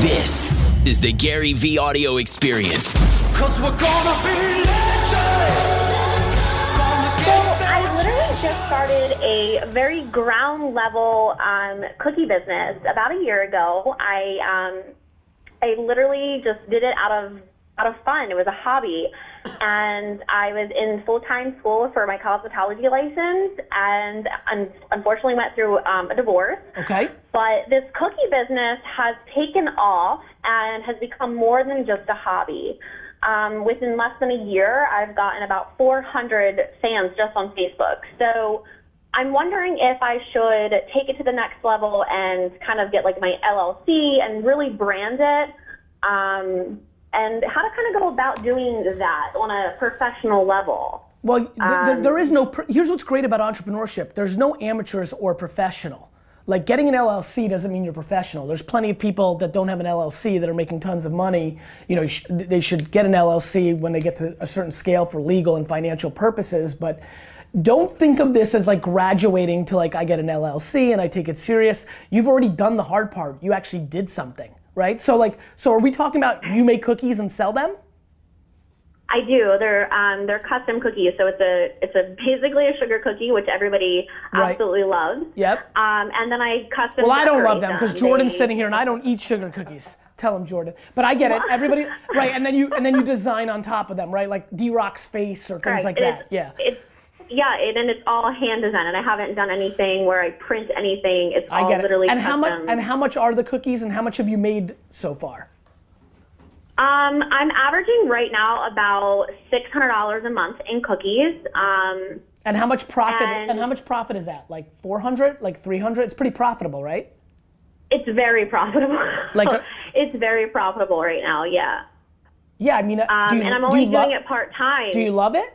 This is the Gary V audio experience. Cause we're gonna be legends. So I literally just started a very ground level um, cookie business about a year ago. I um, I literally just did it out of out of fun. It was a hobby, and I was in full time school for my cosmetology license, and un- unfortunately went through um, a divorce. Okay. But this cookie business has taken off and has become more than just a hobby. Um, within less than a year, I've gotten about 400 fans just on Facebook. So I'm wondering if I should take it to the next level and kind of get like my LLC and really brand it. Um, and how to kind of go about doing that on a professional level. Well, th- th- um, there is no. Here's what's great about entrepreneurship. There's no amateurs or professional. Like getting an LLC doesn't mean you're professional. There's plenty of people that don't have an LLC that are making tons of money. You know, sh- they should get an LLC when they get to a certain scale for legal and financial purposes. But don't think of this as like graduating to like I get an LLC and I take it serious. You've already done the hard part. You actually did something, right? So like, so are we talking about you make cookies and sell them? I do. They're um, they're custom cookies, so it's a it's a basically a sugar cookie, which everybody Right. absolutely loves. Yep. Um, and then I custom. Well, I don't love them because. Jordan's They- sitting here and I don't eat sugar cookies. Tell him, Jordan. But I get it. Everybody, right? And then you and then you design on top of them, right? Like D Rock's face or things Correct. like It that. is- Yeah. It's yeah, it, and it's all hand design, and I haven't done anything where I print anything. It's I all get it. literally And how much? And how much are the cookies? And how much have you made so far? Um, I'm averaging right now about six hundred dollars a month in cookies. Um, And how much profit? And, And- how much profit is that? Like 400? Like 300? It's pretty profitable, right? it's very profitable. Like it's very profitable right now. Yeah. Yeah. I mean, uh, Um, do you, and I'm do only you doing lo- it part time. Do you love it?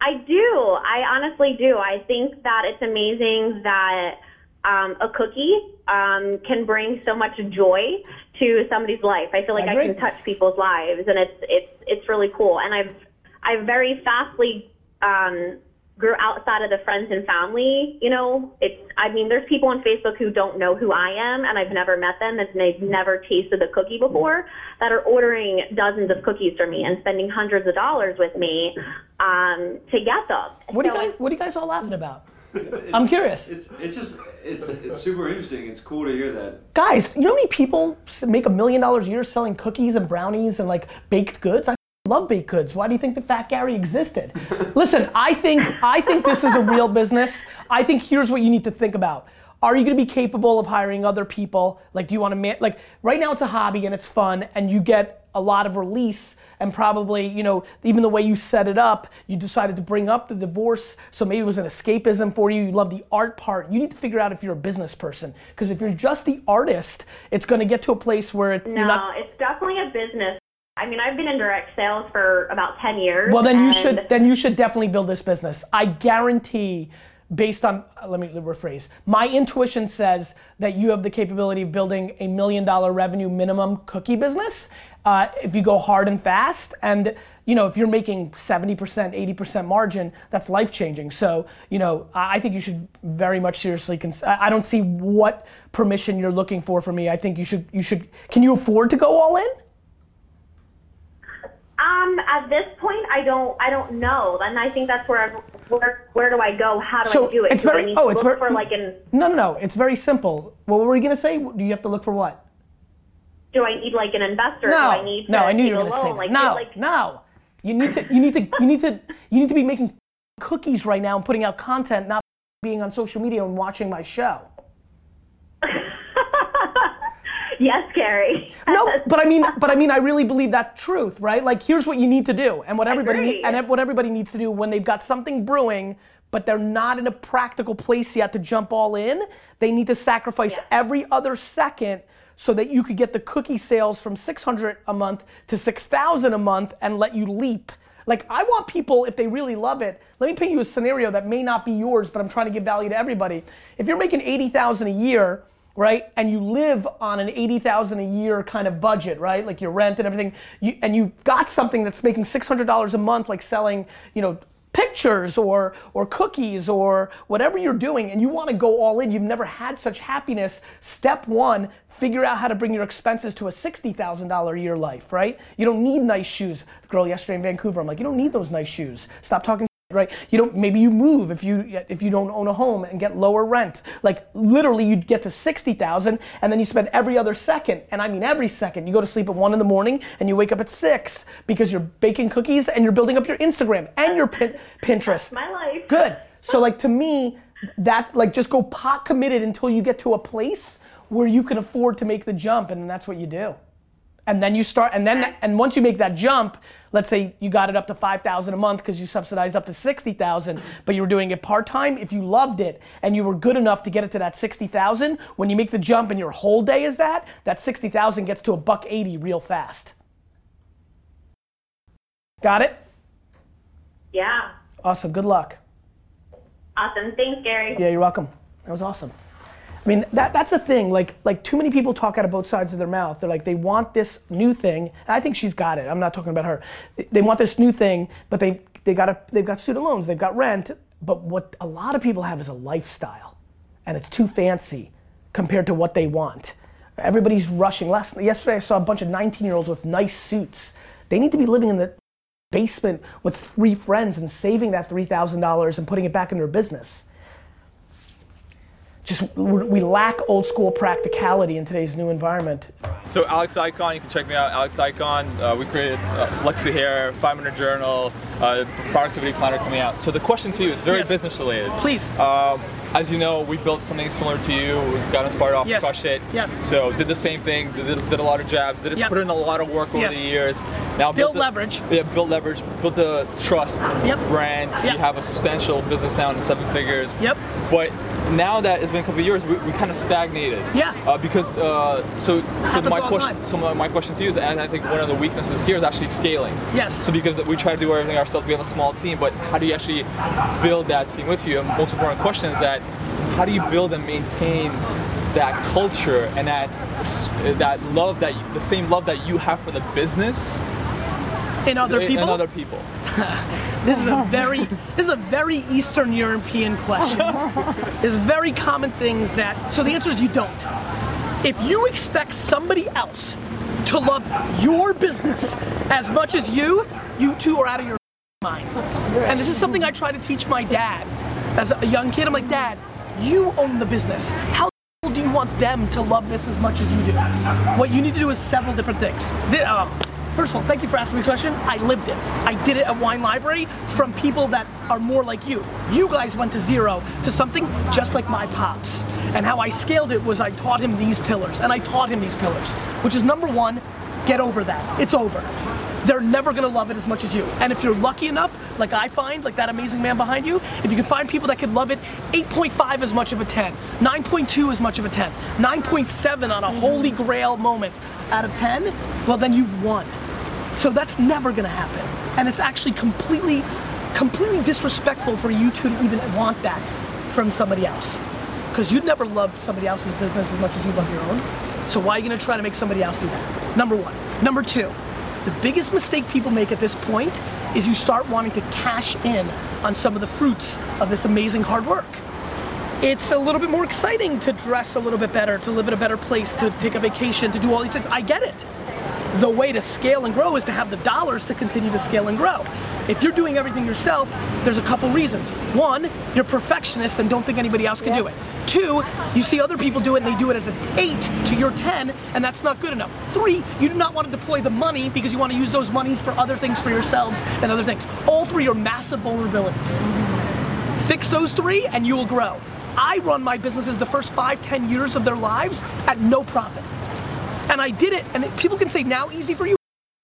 I do. I honestly do. I think that it's amazing that um, a cookie um, can bring so much joy to somebody's life. I feel like I I, can touch people's lives, and it's it's it's really cool. And I've I've very fastly um, grew outside of the friends and family. You know, it's I mean, there's people on Facebook who don't know who I am, and I've never met them, and they've never tasted the cookie before, that are ordering dozens of cookies from me and spending hundreds of dollars with me um, to get them. What are you guys? What are you guys all laughing about? I'm curious. It's it's just it's it's super interesting. It's cool to hear that. Guys, you know how many people make a million dollars a year selling cookies and brownies and like baked goods? Love baked goods. Why do you think that Fat Gary existed? Listen, I think I think this is a real business. I think here's what you need to think about. Are you going to be capable of hiring other people? Like, do you want to man- like right now it's a hobby and it's fun and you get a lot of release and probably you know even the way you set it up you decided to bring up the divorce so maybe it was an escapism for you you love the art part you need to figure out if you're a business person because if you're just the artist it's going to get to a place where it, No, not it's definitely a business. I mean, I've been in direct sales for about 10 years. well then you should then you should definitely build this business. I guarantee based on uh, let me rephrase. My intuition says that you have the capability of building a million dollar revenue minimum cookie business uh, if you go hard and fast. And you know if you're making 70% 80% margin that's life changing so you know i I think you should very much seriously cons- i I don't see what permission you're looking for from me. I think you should you should can you afford to go all in Um, at this point, I don't, I don't know, and I think that's where, where, where do I go? How do So I do it? it's do very- I need oh, to it's look very- for like an? no no no it's very simple what were you going to say do you have to look for what Do I need like an investor? No, do I need no, I knew you were a going to say loan? that. Like, no, like, no. You need to, you need to, you need to, you need to be making cookies right now and putting out content, not being on social media and watching my show. Yes, Gary. No, but I mean, but I mean, I really believe that truth, right? Like, here's what you need to do, and what everybody need, and what everybody needs to do when they've got something brewing, but they're not in a practical place yet to jump all in. They need to sacrifice Yeah. every other second so that you could get the cookie sales from 600 a month to 6,000 a month and let you leap. Like, I want people, if they really love it, let me paint you a scenario that may not be yours, but I'm trying to give value to everybody. If you're making 80,000 a year, right, and you live on an 80,000 a year kind of budget, right, like your rent and everything, you, and you've got something that's making $600 a month, like selling, you know, pictures or or cookies or whatever you're doing and you want to go all in, you've never had such happiness. Step 1, figure out how to bring your expenses to a $60,000 a year life, right? You don't need nice shoes. The girl yesterday in Vancouver, I'm like, you don't need those nice shoes. Stop talking right? You don't maybe you move if you if you don't own a home and get lower rent. Like literally you'd get to 60,000 and then you spend every other second and I mean every second. You go to sleep at 1 in the morning and you wake up at 6 because you're baking cookies and you're building up your Instagram and your pin, Pinterest. My life. good. So like to me that like just go pot committed until you get to a place where you can afford to make the jump and that's what you do. And then you start and then and once you make that jump let's say you got it up to 5000 a month because you subsidized up to 60000 but you were doing it part-time if you loved it and you were good enough to get it to that 60000 when you make the jump and your whole day is that that 60000 gets to a buck 80 real fast got it Yeah. awesome good luck Awesome. Thanks, Gary. yeah you're welcome that was awesome I mean, that, that's the thing. Like, like too many people talk out of both sides of their mouth. They're like, they want this new thing. And I think she's got it. I'm not talking about her. They, they want this new thing, but they they got a, they've got student loans, they've got rent. But what a lot of people have is a lifestyle, and it's too fancy compared to what they want. Everybody's rushing. Last yesterday, I saw a bunch of 19 year olds with nice suits. They need to be living in the basement with three friends and saving that $3,000 and putting it back in their business just we lack old school practicality in today's new environment. So Alex Ikonn, you can check me out, Alex Ikonn. Uh, we created uh, Luxy Hair, 5 Minute Journal, uh, productivity planner coming out. So the question to you is very Yes. business related. Please. Um, as you know, we built something similar to you. We got inspired off Yes. Crush It. Yes. So did the same thing. Did, did a lot of jabs. Did it Yep. put in a lot of work over Yes. the years. Now Build the- leverage. Yeah, build leverage. Build the trust. Yep. Brand. Yep. You have a substantial business now in the seven figures. Yep. But now that it's been a couple of years, we, we kind of stagnated. Yeah. Uh, because uh, so so my question time. so my, my question to you is, and I think one of the weaknesses here is actually scaling. Yes. So because we try to do everything ourselves, we have a small team, but how do you actually build that team with you? And most important question is that how do you build and maintain that culture and that that love that the same love that you have for the business In other people, and other people. this is a very this is a very Eastern European question. There's very common things that. So the answer is you don't. If you expect somebody else to love your business as much as you, you two are out of your mind. And this is something I try to teach my dad as a young kid. I'm like, Dad, you own the business. How do you want them to love this as much as you do? What you need to do is several different things. The- uh, First of all, thank you for asking me a question. I lived it. I did it at Wine Library from people that are more like you. You guys went to zero to something just like my pops. And how I scaled it was I taught him these pillars, and I taught him these pillars, which is number one, get over that. It's over. They're never gonna love it as much as you. And if you're lucky enough, like I find, like that amazing man behind you, if you can find people that could love it 8.5 as much of a 10, 9.2 as much of a 10, 9.7 on a holy grail moment out of 10, well then you've won. So that's never gonna happen. And it's actually completely, completely disrespectful for you to even want that from somebody else. Because you'd never love somebody else's business as much as you love your own. So why are you gonna try to make somebody else do that? Number one. Number two, the biggest mistake people make at this point is you start wanting to cash in on some of the fruits of this amazing hard work it's a little bit more exciting to dress a little bit better, to live in a better place, to take a vacation, to do all these things. I get it. The way to scale and grow is to have the dollars to continue to scale and grow. If you're doing everything yourself, there's a couple reasons. One, you're perfectionists and don't think anybody else can do it. Two, you see other people do it and they do it as an eight to your 10, and that's not good enough. Three, you do not want to deploy the money because you want to use those monies for other things for yourselves and other things. All three are massive vulnerabilities. Fix those three and you will grow. I run my businesses the first five, ten years of their lives at no profit. And I did it, and people can say now easy for you.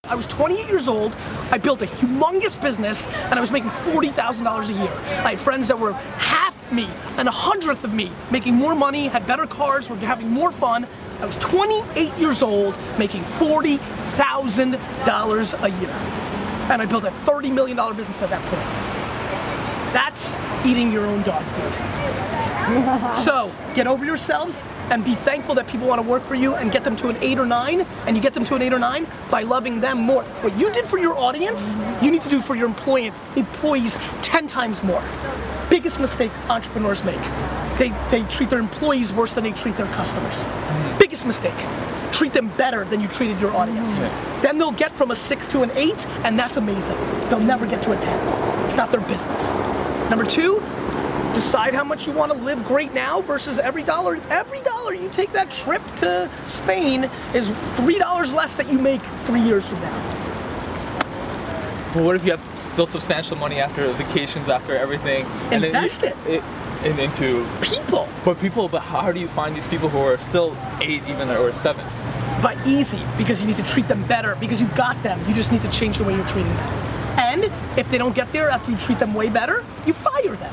I was 28 years old. I built a humongous business, and I was making $40,000 a year. I had friends that were half me and a hundredth of me, making more money, had better cars, were having more fun. I was 28 years old, making $40,000 a year. And I built a $30 million business at that point. That's eating your own dog food. so get over yourselves and be thankful that people want to work for you and get them to an eight or nine. And you get them to an eight or nine by loving them more. What you did for your audience, you need to do for your employees, employees 10 times more. Biggest mistake entrepreneurs make. They, they treat their employees worse than they treat their customers. Biggest mistake. Treat them better than you treated your audience. Mm-hmm. Then they'll get from a six to an eight, and that's amazing. They'll never get to a 10. It's not their business. Number two, decide how much you want to live great now versus every dollar. Every dollar you take that trip to Spain is three dollars less that you make three years from now. But what if you have still substantial money after vacations, after everything? and Invest it. in- into. People, But people, but how do you find these people who are still eight, even or seven? but easy because you need to treat them better because you got them. You just need to change the way you're treating them. And if they don't get there after you treat them way better, you fire them.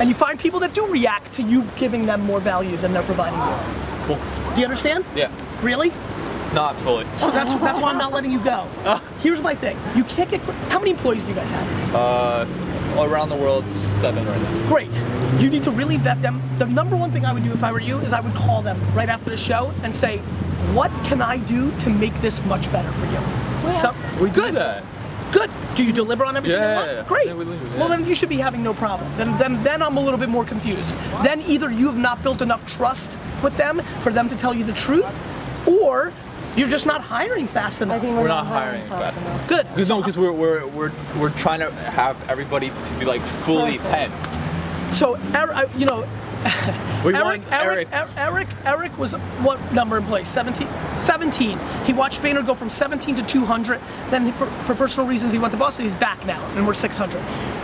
And you find people that do react to you giving them more value than they're providing you. Cool. Do you understand? Yeah. Really? Not fully. So that's that's why I'm not letting you go. Here's my thing. You can't get. How many employees do you guys have? Uh, around the world, seven right now. Great. You need to really vet them. The number one thing I would do if I were you is I would call them right after the show and say, "What can I do to make this much better for you?" So, We do good. that. Good. Do you deliver on everything Yeah, they want? yeah, yeah. Great. Yeah, we do, yeah. Well, then you should be having no problem. Then, then, then I'm a little bit more confused. Then either you have not built enough trust with them for them to tell you the truth, or you're just not hiring fast enough. I think we're, We're not hiring fast enough. Good. Because no, because we're, we're we're we're trying to have everybody to be like fully ten. So, Eric, I- you know, We Eric, Eric, Eric's. Er- Eric, Eric was what number in place? 17? 17. He watched Vayner go from 17 to 200. Then, for, for personal reasons, he went to Boston. He's back now, and we're 600.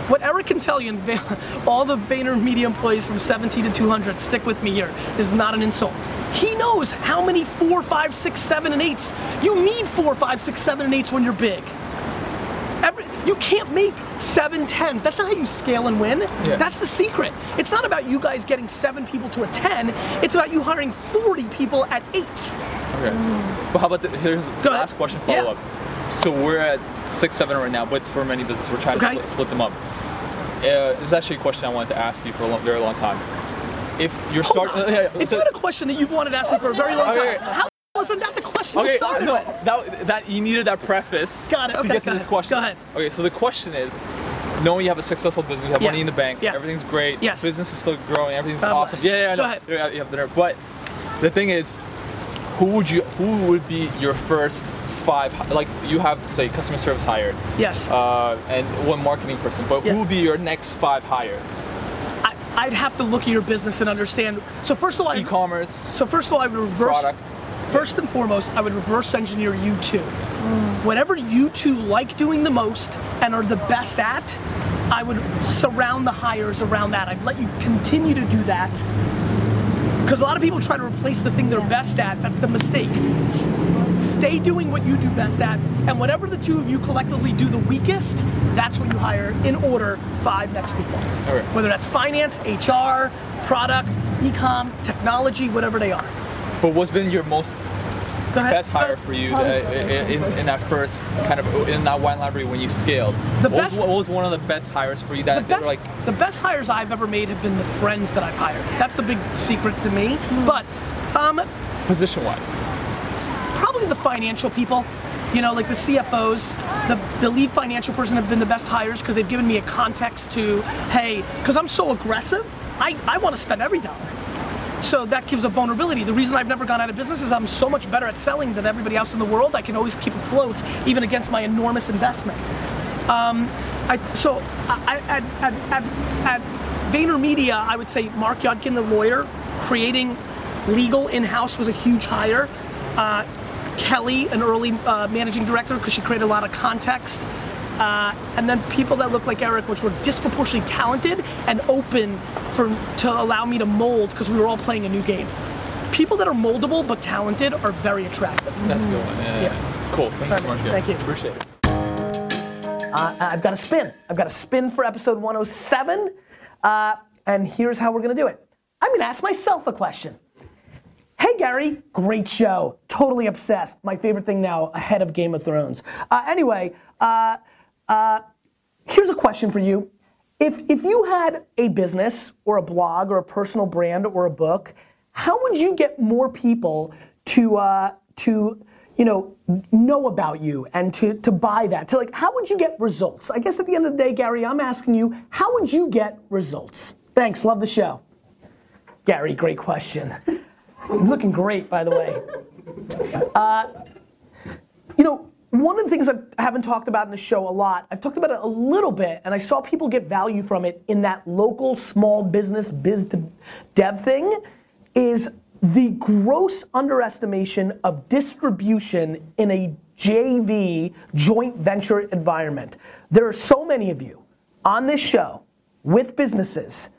What Eric can tell you, and all the Vayner media employees from 17 to 200, stick with me here. This is not an insult. He knows how many four, five, six, seven, and eights. You need four, five, six, seven, and eights when you're big. Every, you can't make seven tens. That's not how you scale and win. Yeah. That's the secret. It's not about you guys getting seven people to a ten. It's about you hiring 40 people at eight. Okay. But how about the, here's the last question Yeah. follow up. So we're at six, seven right now, but it's for many businesses. We're trying to split, split them up. Uh, this is actually a question I wanted to ask you for a long, very long time. If you're starting, on. yeah, yeah, if so- you had a question that you've wanted to ask me for a very long time, Okay. how wasn't that the question you Okay, started no, with? that, that you needed that preface Got it, to okay, get to this ahead, question. go ahead. Okay, so the question is, knowing you have a successful business, you have Yeah, money in the bank, yeah. everything's great, Yes. business is still growing, everything's awesome. Yeah, yeah, I Go ahead. Yeah, you have dinner. But the thing is, who would you, who would be your first five? Like you have, say, customer service hired, Yes. uh, and one marketing person, but Yeah. who would be your next five hires? I, I'd have to look at your business and understand. So first of all, e-commerce. So first of all, I would reverse. Product. First and foremost, I would reverse engineer you two. Whatever you two like doing the most and are the best at, I would surround the hires around that. I'd let you continue to do that. Because a lot of people try to replace the thing they're Yeah. best at. That's the mistake. S- stay doing what you do best at, and whatever the two of you collectively do the weakest, that's what you hire in order five next people. Okay. Whether that's finance, HR, product, e-com, technology, whatever they are. But what's been your most best hire for you uh, in, in that first kind of in that wine library when you scaled? The what, best- was, what was one of the best hires for you The that, that were best, like the best hires I've ever made have been the friends that I've hired. That's the big secret to me. But um, position wise? probably the financial people. You know, like the CFOs, the, the lead financial person have been the best hires because they've given me a context to, hey, because I'm so aggressive, I, I want to spend every dollar. So that gives a vulnerability. The reason I've never gone out of business is I'm so much better at selling than everybody else in the world. I can always keep afloat, even against my enormous investment. Um, I, so I, at, at, at, at VaynerMedia, I would say Mark Yudkin, the lawyer, creating legal in-house was a huge hire. Uh, Kelly, an early uh, managing director, because she created a lot of context. Uh, and then people that look like Eric, which were disproportionately talented and open for to allow me to mold, because we were all playing a new game. People that are moldable but talented are very attractive. That's a good one. Yeah. Yeah. Cool. Thank you so much. Perfect. yeah. Thank you. Appreciate it. Uh, I've got a spin. I've got a spin for episode 107. Uh, and here's how we're going to do it I'm going to ask myself a question. Hey, Gary, great show. Totally obsessed. My favorite thing now, ahead of Game of Thrones. Uh, anyway, uh, uh, here's a question for you. If if you had a business or a blog or a personal brand or a book, how would you get more people to uh, to you know know about you and to to buy that? To like, how would you get results? I guess at the end of the day, Gary, I'm asking you, how would you get results? Thanks, love the show. Gary, great question. Looking great, by the way. Uh, you know, one of the things I haven't talked about in the show a lot, I've talked about it a little bit, and I saw people get value from it in that local small business biz dev thing, is the gross underestimation of distribution in a JV, joint venture environment. There are so many of you on this show with businesses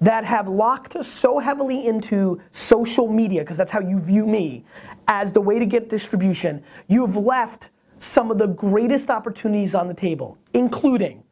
that have locked so heavily into social media, because that's how you view me, as the way to get distribution. You have left some of the greatest opportunities on the table, including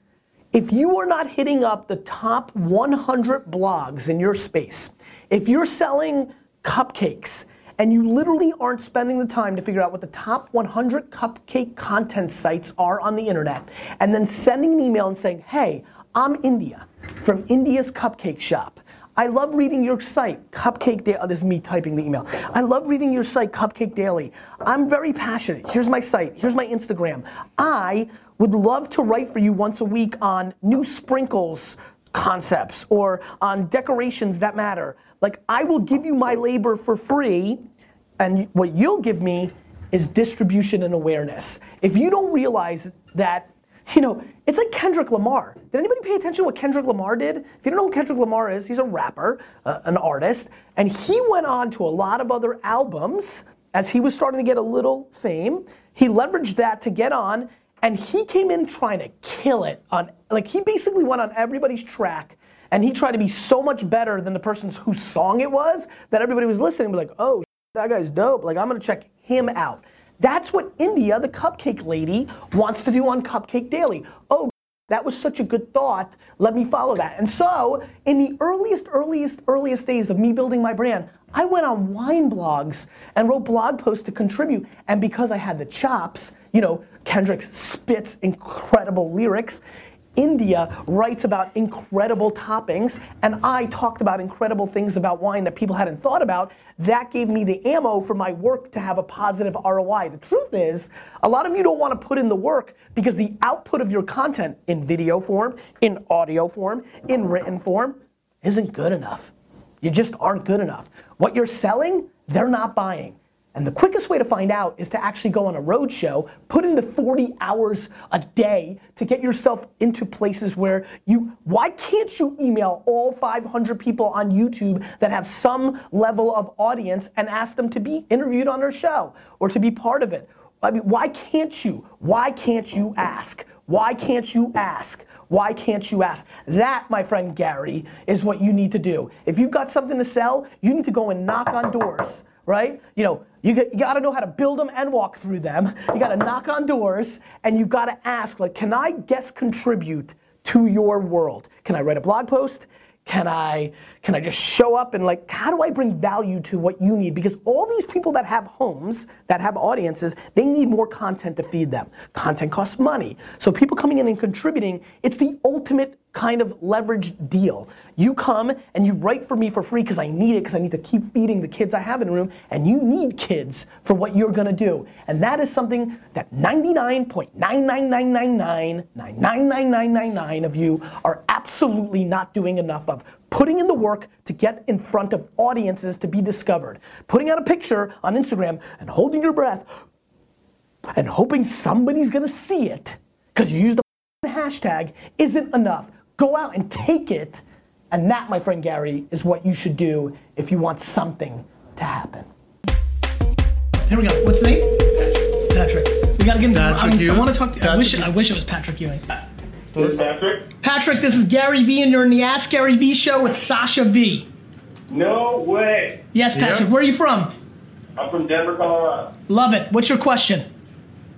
if you are not hitting up the top 100 blogs in your space, if you're selling cupcakes and you literally aren't spending the time to figure out what the top 100 cupcake content sites are on the internet, and then sending an email and saying, hey, I'm India from India's Cupcake Shop. I love reading your site, Cupcake Daily. Oh, this is me typing the email. I love reading your site, Cupcake Daily. I'm very passionate. Here's my site. Here's my Instagram. I would love to write for you once a week on new sprinkles concepts or on decorations that matter. Like, I will give you my labor for free, and what you'll give me is distribution and awareness. If you don't realize that you know, it's like Kendrick Lamar. Did anybody pay attention to what Kendrick Lamar did? If you don't know who Kendrick Lamar is, he's a rapper, uh, an artist, and he went on to a lot of other albums as he was starting to get a little fame. He leveraged that to get on, and he came in trying to kill it on, like, he basically went on everybody's track. And he tried to be so much better than the person whose song it was that everybody was listening, was like, oh, that guy's dope. Like, I'm gonna check him out. That's what India, the cupcake lady, wants to do on Cupcake Daily. Oh, that was such a good thought. Let me follow that. And so, in the earliest, earliest, earliest days of me building my brand, I went on wine blogs and wrote blog posts to contribute. And because I had the chops, you know, Kendrick spits incredible lyrics. India writes about incredible toppings, and I talked about incredible things about wine that people hadn't thought about. That gave me the ammo for my work to have a positive ROI. The truth is, a lot of you don't want to put in the work because the output of your content in video form, in audio form, in written form isn't good enough. You just aren't good enough. What you're selling, they're not buying. And the quickest way to find out is to actually go on a road show, put in the 40 hours a day to get yourself into places where you, why can't you email all 500 people on YouTube that have some level of audience and ask them to be interviewed on our show or to be part of it? I mean, why can't you? Why can't you ask? Why can't you ask? Why can't you ask? That, my friend Gary, is what you need to do. If you've got something to sell, you need to go and knock on doors right? You know, you, you got to know how to build them and walk through them. You got to knock on doors and you got to ask, like, can I guest contribute to your world? Can I write a blog post? Can I can I just show up and like how do I bring value to what you need? Because all these people that have homes, that have audiences, they need more content to feed them. Content costs money. So people coming in and contributing, it's the ultimate kind of leveraged deal. You come and you write for me for free because I need it, because I need to keep feeding the kids I have in the room, and you need kids for what you're gonna do. And that is something that 99.999999999 of you are absolutely not doing enough of. Putting in the work to get in front of audiences to be discovered. Putting out a picture on Instagram and holding your breath and hoping somebody's gonna see it because you used hashtag isn't enough. Go out and take it. And that, my friend Gary, is what you should do if you want something to happen. Here we go. What's the name? Patrick. Patrick. We gotta get into. Patrick I, I want to talk. To, I wish. I wish it was Patrick Ewing. This Patrick? Patrick, this is Gary V, and you're in the Ask Gary V show with Sasha V. No way. Yes, Patrick. Yeah. Where are you from? I'm from Denver, Colorado. Love it. What's your question?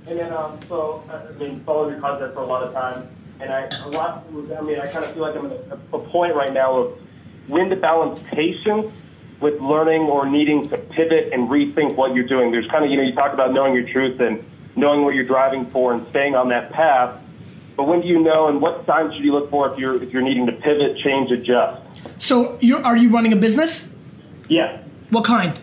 And then, um, so I've been following your content for a lot of time, and I a lot. I mean, I kind of feel like I'm at a, a point right now of when to balance patience with learning or needing to pivot and rethink what you're doing. There's kind of you know you talk about knowing your truth and knowing what you're driving for and staying on that path. but when do you know, and what signs should you look for if you're if you're needing to pivot, change, adjust? So you're are you running a business? Yeah. What kind?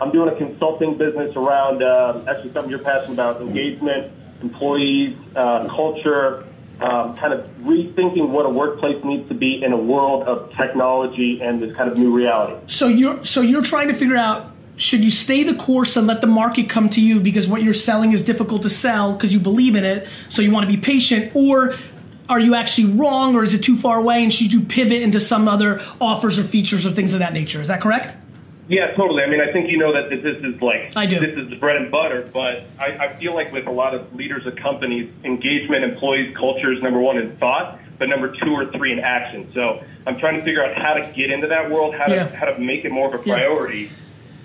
I'm doing a consulting business around um, actually something you're passionate about: engagement, employees, uh, culture, um, kind of rethinking what a workplace needs to be in a world of technology and this kind of new reality. So you're so you're trying to figure out should you stay the course and let the market come to you because what you're selling is difficult to sell because you believe in it, so you want to be patient, or are you actually wrong, or is it too far away, and should you pivot into some other offers or features or things of that nature? Is that correct? Yeah, totally. I mean, I think you know that this is like I do. this is the bread and butter, but I, I feel like with a lot of leaders of companies, engagement, employees, culture is number one in thought, but number two or three in action. So I'm trying to figure out how to get into that world, how to Yeah. how to make it more of a Yeah. priority,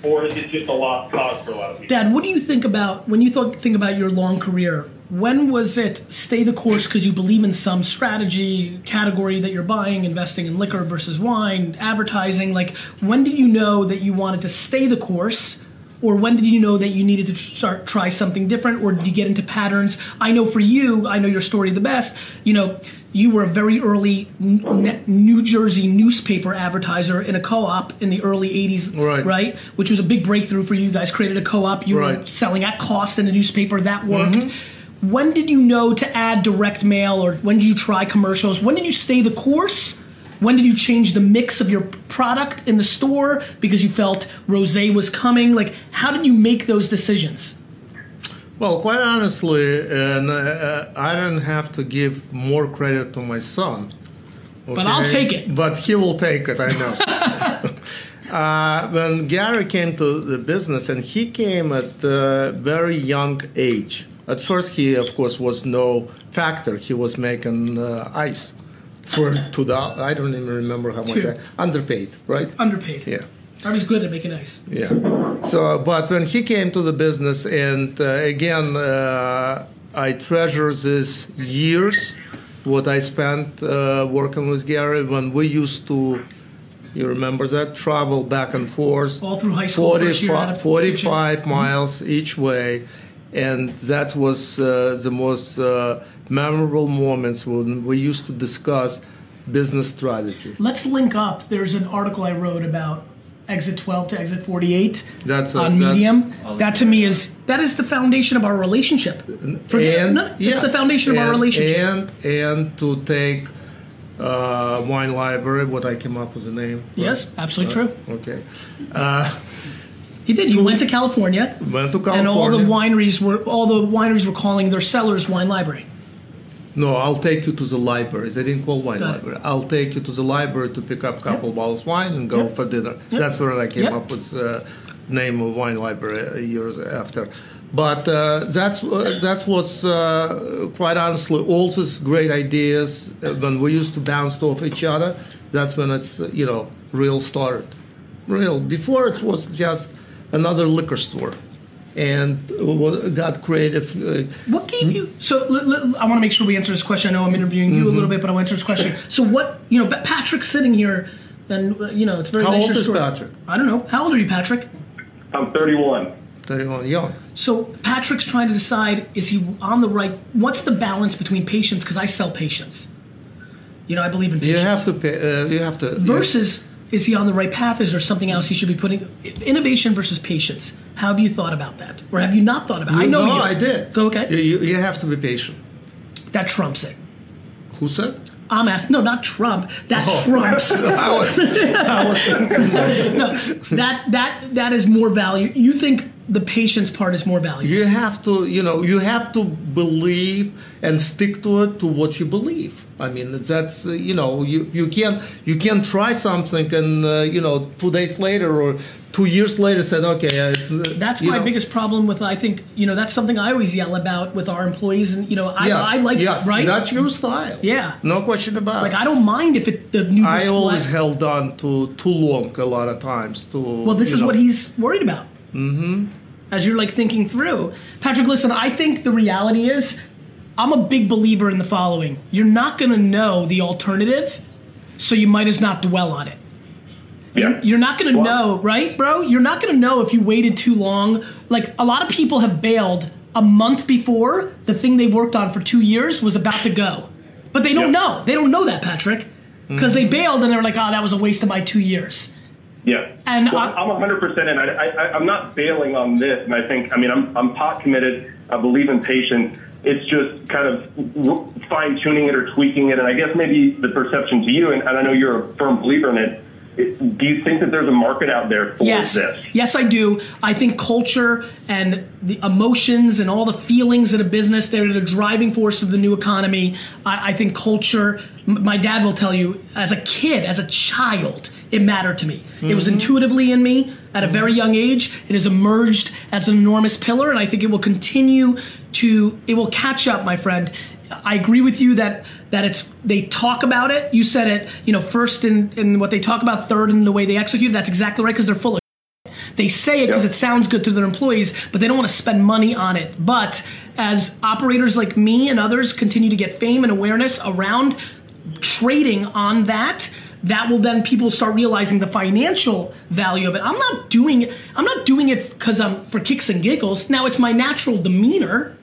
or is it just a lost cause for a lot of people? Dad, what do you think about when you thought, think about your long career? When was it stay the course because you believe in some strategy category that you're buying, investing in liquor versus wine, advertising? Like, when did you know that you wanted to stay the course? Or when did you know that you needed to start try something different, or did you get into patterns? I know for you, I know your story the best. You know, you were a very early New Jersey newspaper advertiser in a co-op in the early '80s, Right. right? Which was a big breakthrough for you. You guys created a co-op. You were selling at cost in a newspaper. That worked. Mm-hmm. When did you know to add direct mail, or when did you try commercials? When did you stay the course? When did you change the mix of your product in the store because you felt rosé was coming? Like, how did you make those decisions? Well, quite honestly, and uh, I don't have to give more credit to my son. But I'll take it. But he will take it, I know. uh, when Gary came to the business, and he came at a very young age. At first, he, of course, was no factor. He was making uh, ice for two dollars. I don't even remember how much. I, underpaid, right? Underpaid. Yeah. I was good at making ice. Yeah. So, but when he came to the business, and uh, again, uh, I treasure these years, what I spent uh, working with Gary when we used to, you remember that, travel back and forth. All through high school, first year out 45, of 45 kitchen. miles each way. And that was uh, the most uh, memorable moments when we used to discuss business strategy. Let's link up. There's an article I wrote about exit 12 to exit 48 That's a- on that's- Medium. That to me is that is the foundation of our relationship. Forget, and no, yeah, it's the foundation of our relationship. And and to take uh, wine library, what I came up with the name. yes, absolutely true. Okay. He did. He went to California, Went to California. and all the wineries were all the wineries were calling their cellars wine library. No, I'll take you to the library. They didn't call wine Got it. library. I'll take you to the library to pick up a couple bottles of wine and go Yep. for dinner. That's where I came Yep. up with the name of wine library uh, years after. But uh, that's uh, that was uh, quite honestly all these great ideas uh, when we used to bounce off each other. That's when it's uh, you know real started. Real before it was just another liquor store, and what got creative. Uh, What gave you? So l- l- I want to make sure we answer this question. I know I'm interviewing you a Mm-hmm. little bit, but I want to answer this question. So what? You know, Patrick's sitting here, and uh, you know, it's very How nice old is story. Patrick? I don't know. How old are you, Patrick? I'm 31. 31 young. So Patrick's trying to decide is he on the right? What's the balance between patience? Because I sell patience. You know, I believe in patience. You have to pay. Uh, you have to. Versus, is he on the right path? Is there something else he should be putting? Innovation versus patience. How have you thought about that, or have you not thought about? it? I know no, you. I did. Go okay. You, you, you have to be patient. That trumps it. Who said? I'm asking. No, not Trump. That Oh. trumps. I was, I was no, that that that is more value. You think the patience part is more valuable? You have to, you know, you have to believe and stick to it to what you believe. I mean, that's uh, you know, you you can't you can't try something and uh, you know two days later or two years later said okay. uh, It's, That's my know. biggest problem with. I think you know that's something I always yell about with our employees, and you know I, Yes, I like yes, right. That's your style. Yeah. no question about like it. I don't mind if it the new. I display- always held on to too long a lot of times. To Well, this is know. what he's worried about. Mm-hmm. As you're like thinking through, Patrick. Listen, I think the reality is, I'm a big believer in the following: you're not going to know the alternative, so you might as not dwell on it. Yeah. You're not going to know, right, bro? You're not going to know if you waited too long. Like a lot of people have bailed a month before the thing they worked on for two years was about to go. But they don't Yep. know. They don't know that, Patrick. Because they bailed and they were like, oh, that was a waste of my two years. Yeah, And well, I- I'm 100 percent in. I, I, I'm not bailing on this, and I think, I mean, I'm I'm pot committed. I believe in patience. It's just kind of fine tuning it or tweaking it, and I guess maybe the perception to you, and, and I know you're a firm believer in it. Do you think that there's a market out there for Yes. this? Yes, I do. I think culture and the emotions and all the feelings in a business, they're the driving force of the new economy. I, I think culture, m- my dad will tell you, as a kid, as a child, it mattered to me. It was intuitively in me at a very young age. It has emerged as an enormous pillar, and I think it will continue to, it will catch up, my friend. I agree with you that that it's they talk about it. You said it, you know, first in, in what they talk about, third in the way they execute. That's exactly right because they're full of they say it because Yep. it sounds good to their employees, but they don't want to spend money on it. But as operators like me and others continue to get fame and awareness around trading on that, that will then people start realizing the financial value of it. I'm not doing it. I'm not doing it because I'm for kicks and giggles. Now it's my natural demeanor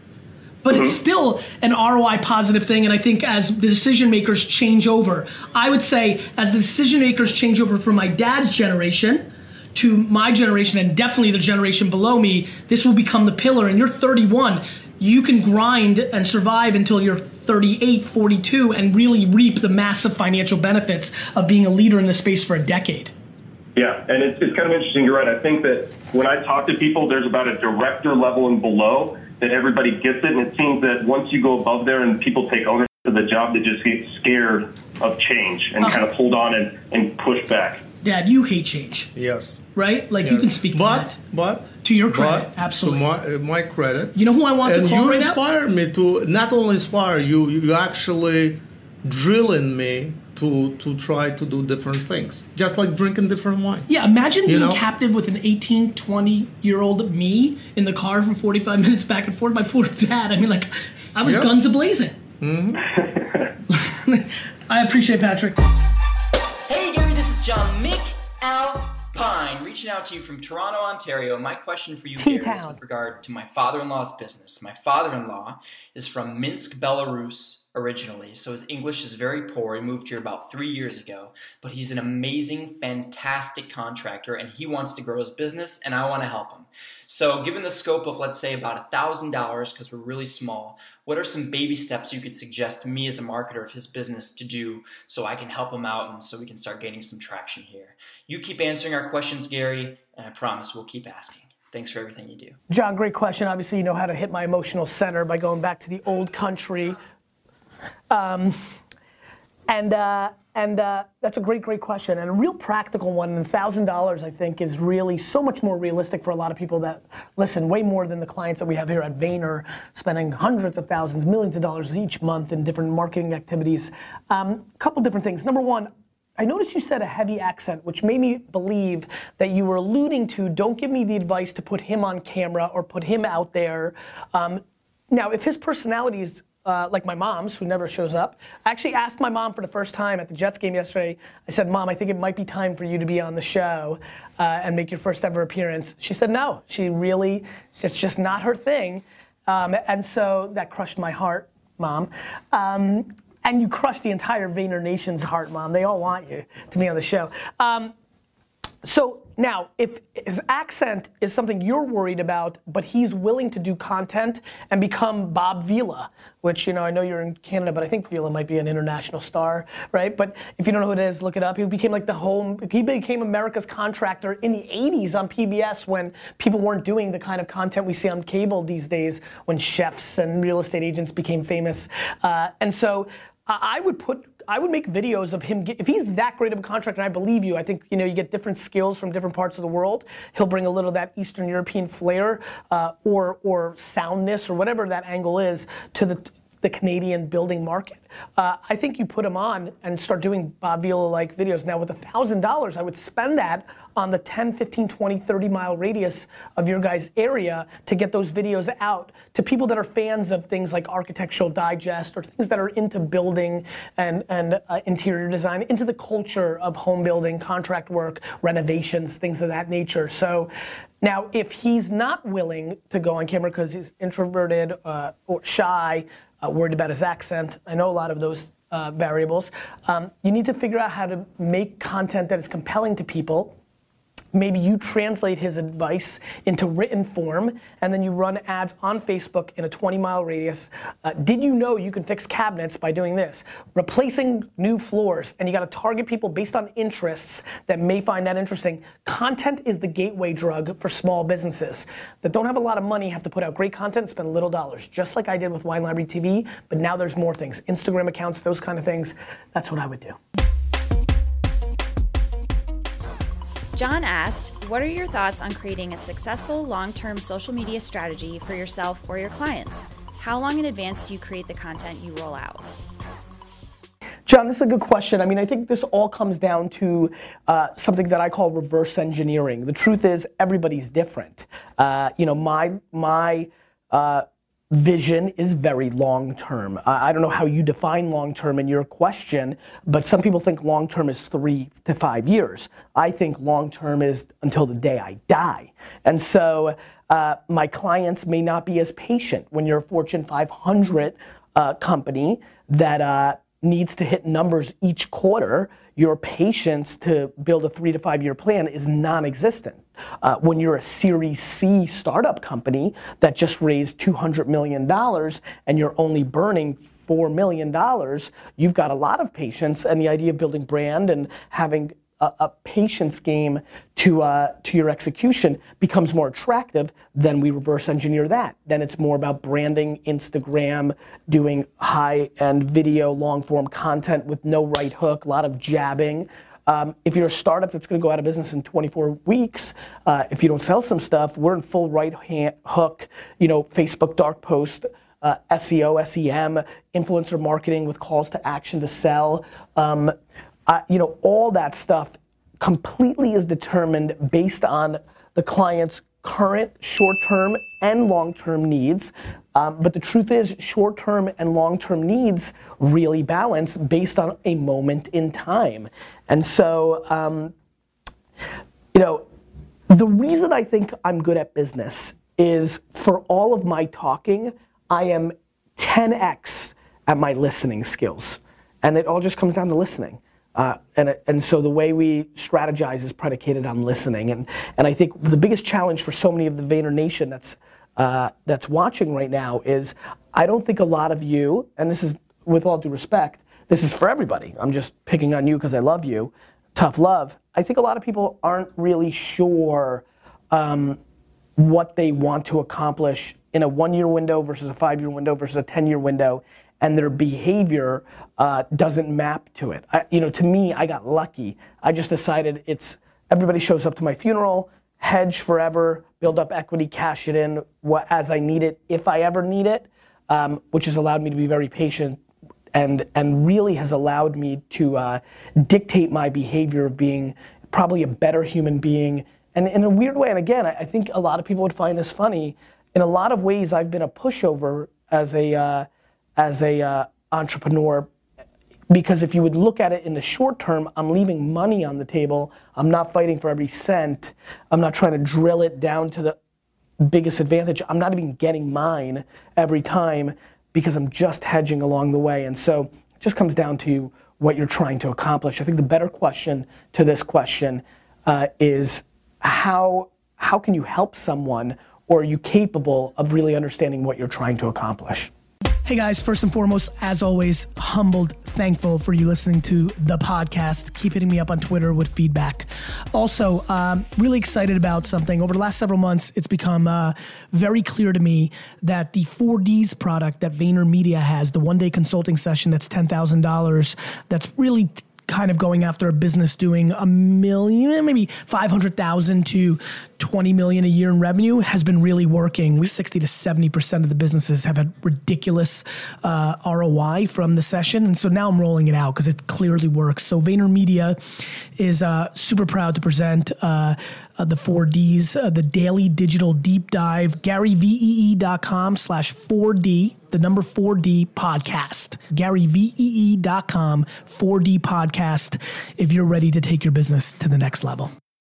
but it's mm-hmm. still an ROI positive thing. And I think as the decision makers change over, I would say as the decision makers change over from my dad's generation to my generation and definitely the generation below me, this will become the pillar. And you're 31, you can grind and survive until you're 38, 42, and really reap the massive financial benefits of being a leader in this space for a decade. Yeah, and it's, it's kind of interesting. You're right. I think that when I talk to people, there's about a director level and below that everybody gets it, and it seems that once you go above there and people take ownership of the job, they just get scared of change and uh-huh. kind of hold on and, and push back. Dad, you hate change, Yes. right? Like you can speak to but, that. But To your credit, but absolutely. To my, uh, my credit. You know who I want and to call you right now? inspire me to not only inspire you, you actually drill in me to to try to do different things, just like drinking different wine. Yeah, imagine You being know? captive with an 18, 20 year old me in the car for 45 minutes back and forth. My poor dad. I mean, like, I was Yeah. guns a blazing. I appreciate Patrick. Hey Gary, this is John McAlpine reaching out to you from Toronto, Ontario. My question for you, Gary, is with regard to my father-in-law's business. My father-in-law is from Minsk, Belarus originally, so his English is very poor. He moved here about three years ago, but he's an amazing, fantastic contractor, and he wants to grow his business, and I want to help him. So, given the scope of, let's say, about $1,000, because we're really small, what are some baby steps you could suggest to me as a marketer of his business to do so I can help him out and so we can start gaining some traction here? You keep answering our questions, Gary, and I promise we'll keep asking. Thanks for everything you do. John, great question. Obviously, you know how to hit my emotional center by going back to the old country. Um, and uh, and uh, that's a great, great question, and a real practical one. And thousand dollars, I think, is really so much more realistic for a lot of people that listen. Way more than the clients that we have here at Vayner, spending hundreds of thousands, millions of dollars each month in different marketing activities. A um, couple different things. Number one. I noticed you said a heavy accent, which made me believe that you were alluding to don't give me the advice to put him on camera or put him out there. Um, now, if his personality is uh, like my mom's, who never shows up, I actually asked my mom for the first time at the Jets game yesterday. I said, Mom, I think it might be time for you to be on the show uh, and make your first ever appearance. She said, No. She really, it's just not her thing. Um, and so that crushed my heart, Mom. Um, and you crushed the entire Vayner Nation's heart, Mom. They all want you to be on the show. Um, so now, if his accent is something you're worried about, but he's willing to do content and become Bob Vila, which, you know, I know you're in Canada, but I think Vila might be an international star, right? But if you don't know who it is, look it up. He became like the home, he became America's contractor in the 80s on PBS when people weren't doing the kind of content we see on cable these days when chefs and real estate agents became famous. Uh, and so I I would put I would make videos of him. Get, if he's that great of a contractor, and I believe you, I think you know you get different skills from different parts of the world. He'll bring a little of that Eastern European flair, uh, or or soundness, or whatever that angle is to the the Canadian building market. Uh, I think you put them on and start doing Bob Vila like videos. Now, with $1,000, I would spend that on the 10, 15, 20, 30 mile radius of your guys' area to get those videos out to people that are fans of things like Architectural Digest or things that are into building and, and uh, interior design, into the culture of home building, contract work, renovations, things of that nature. So now, if he's not willing to go on camera because he's introverted uh, or shy, uh, worried about his accent, I know a lot of those uh, variables. Um, you need to figure out how to make content that is compelling to people maybe you translate his advice into written form and then you run ads on Facebook in a 20 mile radius. Uh, did you know you can fix cabinets by doing this? Replacing new floors, and you got to target people based on interests that may find that interesting. Content is the gateway drug for small businesses that don't have a lot of money, have to put out great content, spend little dollars, just like I did with Wine Library TV, but now there's more things Instagram accounts, those kind of things. That's what I would do. John asked, What are your thoughts on creating a successful long term social media strategy for yourself or your clients? How long in advance do you create the content you roll out? John, this is a good question. I mean, I think this all comes down to uh, something that I call reverse engineering. The truth is, everybody's different. Uh, you know, my my uh, vision is very long term. I don't know how you define long term in your question, but some people think long term is three to five years. I think long term is until the day I die. And so uh, my clients may not be as patient when you're a Fortune 500 uh, company that uh, needs to hit numbers each quarter, your patience to build a three to five year plan is non existent. Uh, when you're a Series C startup company that just raised $200 million and you're only burning $4 million, you've got a lot of patience and the idea of building brand and having a, patience game to uh, to your execution becomes more attractive, then we reverse engineer that. Then it's more about branding, Instagram, doing high end video, long form content with no right hook, a lot of jabbing. Um, if you're a startup that's going to go out of business in 24 weeks, uh, if you don't sell some stuff, we're in full right hand hook, you know, Facebook dark post. Uh, SEO, SEM, influencer marketing with calls to action to sell. Um, uh, you know, all that stuff completely is determined based on the client's current short-term and long-term needs. Um, but the truth is, short-term and long-term needs really balance based on a moment in time. And so, um, you know, the reason I think I'm good at business is for all of my talking, I am 10x at my listening skills. And it all just comes down to listening. Uh, and, and so the way we strategize is predicated on listening. And, and I think the biggest challenge for so many of the Vayner Nation that's, uh, that's watching right now is I don't think a lot of you, and this is with all due respect, this is for everybody. I'm just picking on you because I love you. Tough love. I think a lot of people aren't really sure um, what they want to accomplish in a one year window versus a five year window versus a 10 year window and their behavior uh, doesn't map to it. I, you know, to me, I got lucky. I just decided it's everybody shows up to my funeral, hedge forever, build up equity, cash it in what, as I need it, if I ever need it, um, which has allowed me to be very patient and and really has allowed me to uh, dictate my behavior of being probably a better human being. And in a weird way, and again, I, think a lot of people would find this funny. In a lot of ways, I've been a pushover as a uh, as a uh, entrepreneur because if you would look at it in the short term, I'm leaving money on the table. I'm not fighting for every cent. I'm not trying to drill it down to the biggest advantage. I'm not even getting mine every time because I'm just hedging along the way. And so it just comes down to what you're trying to accomplish. I think the better question to this question uh, is how how can you help someone or are you capable of really understanding what you're trying to accomplish? Hey guys, first and foremost, as always, humbled, thankful for you listening to the podcast. Keep hitting me up on Twitter with feedback. Also, um, really excited about something. Over the last several months, it's become uh, very clear to me that the 4Ds product that VaynerMedia has, the one day consulting session that's $10,000, that's really kind of going after a business doing a million, maybe 500,000 to 20 million a year in revenue has been really working. We 60 to 70% of the businesses have had ridiculous uh, ROI from the session. And so now I'm rolling it out because it clearly works. So VaynerMedia is uh, super proud to present uh, uh the 4Ds, uh, the daily digital deep dive, garyvee.com slash 4D, the number 4D podcast, garyvee.com 4D podcast if you're ready to take your business to the next level.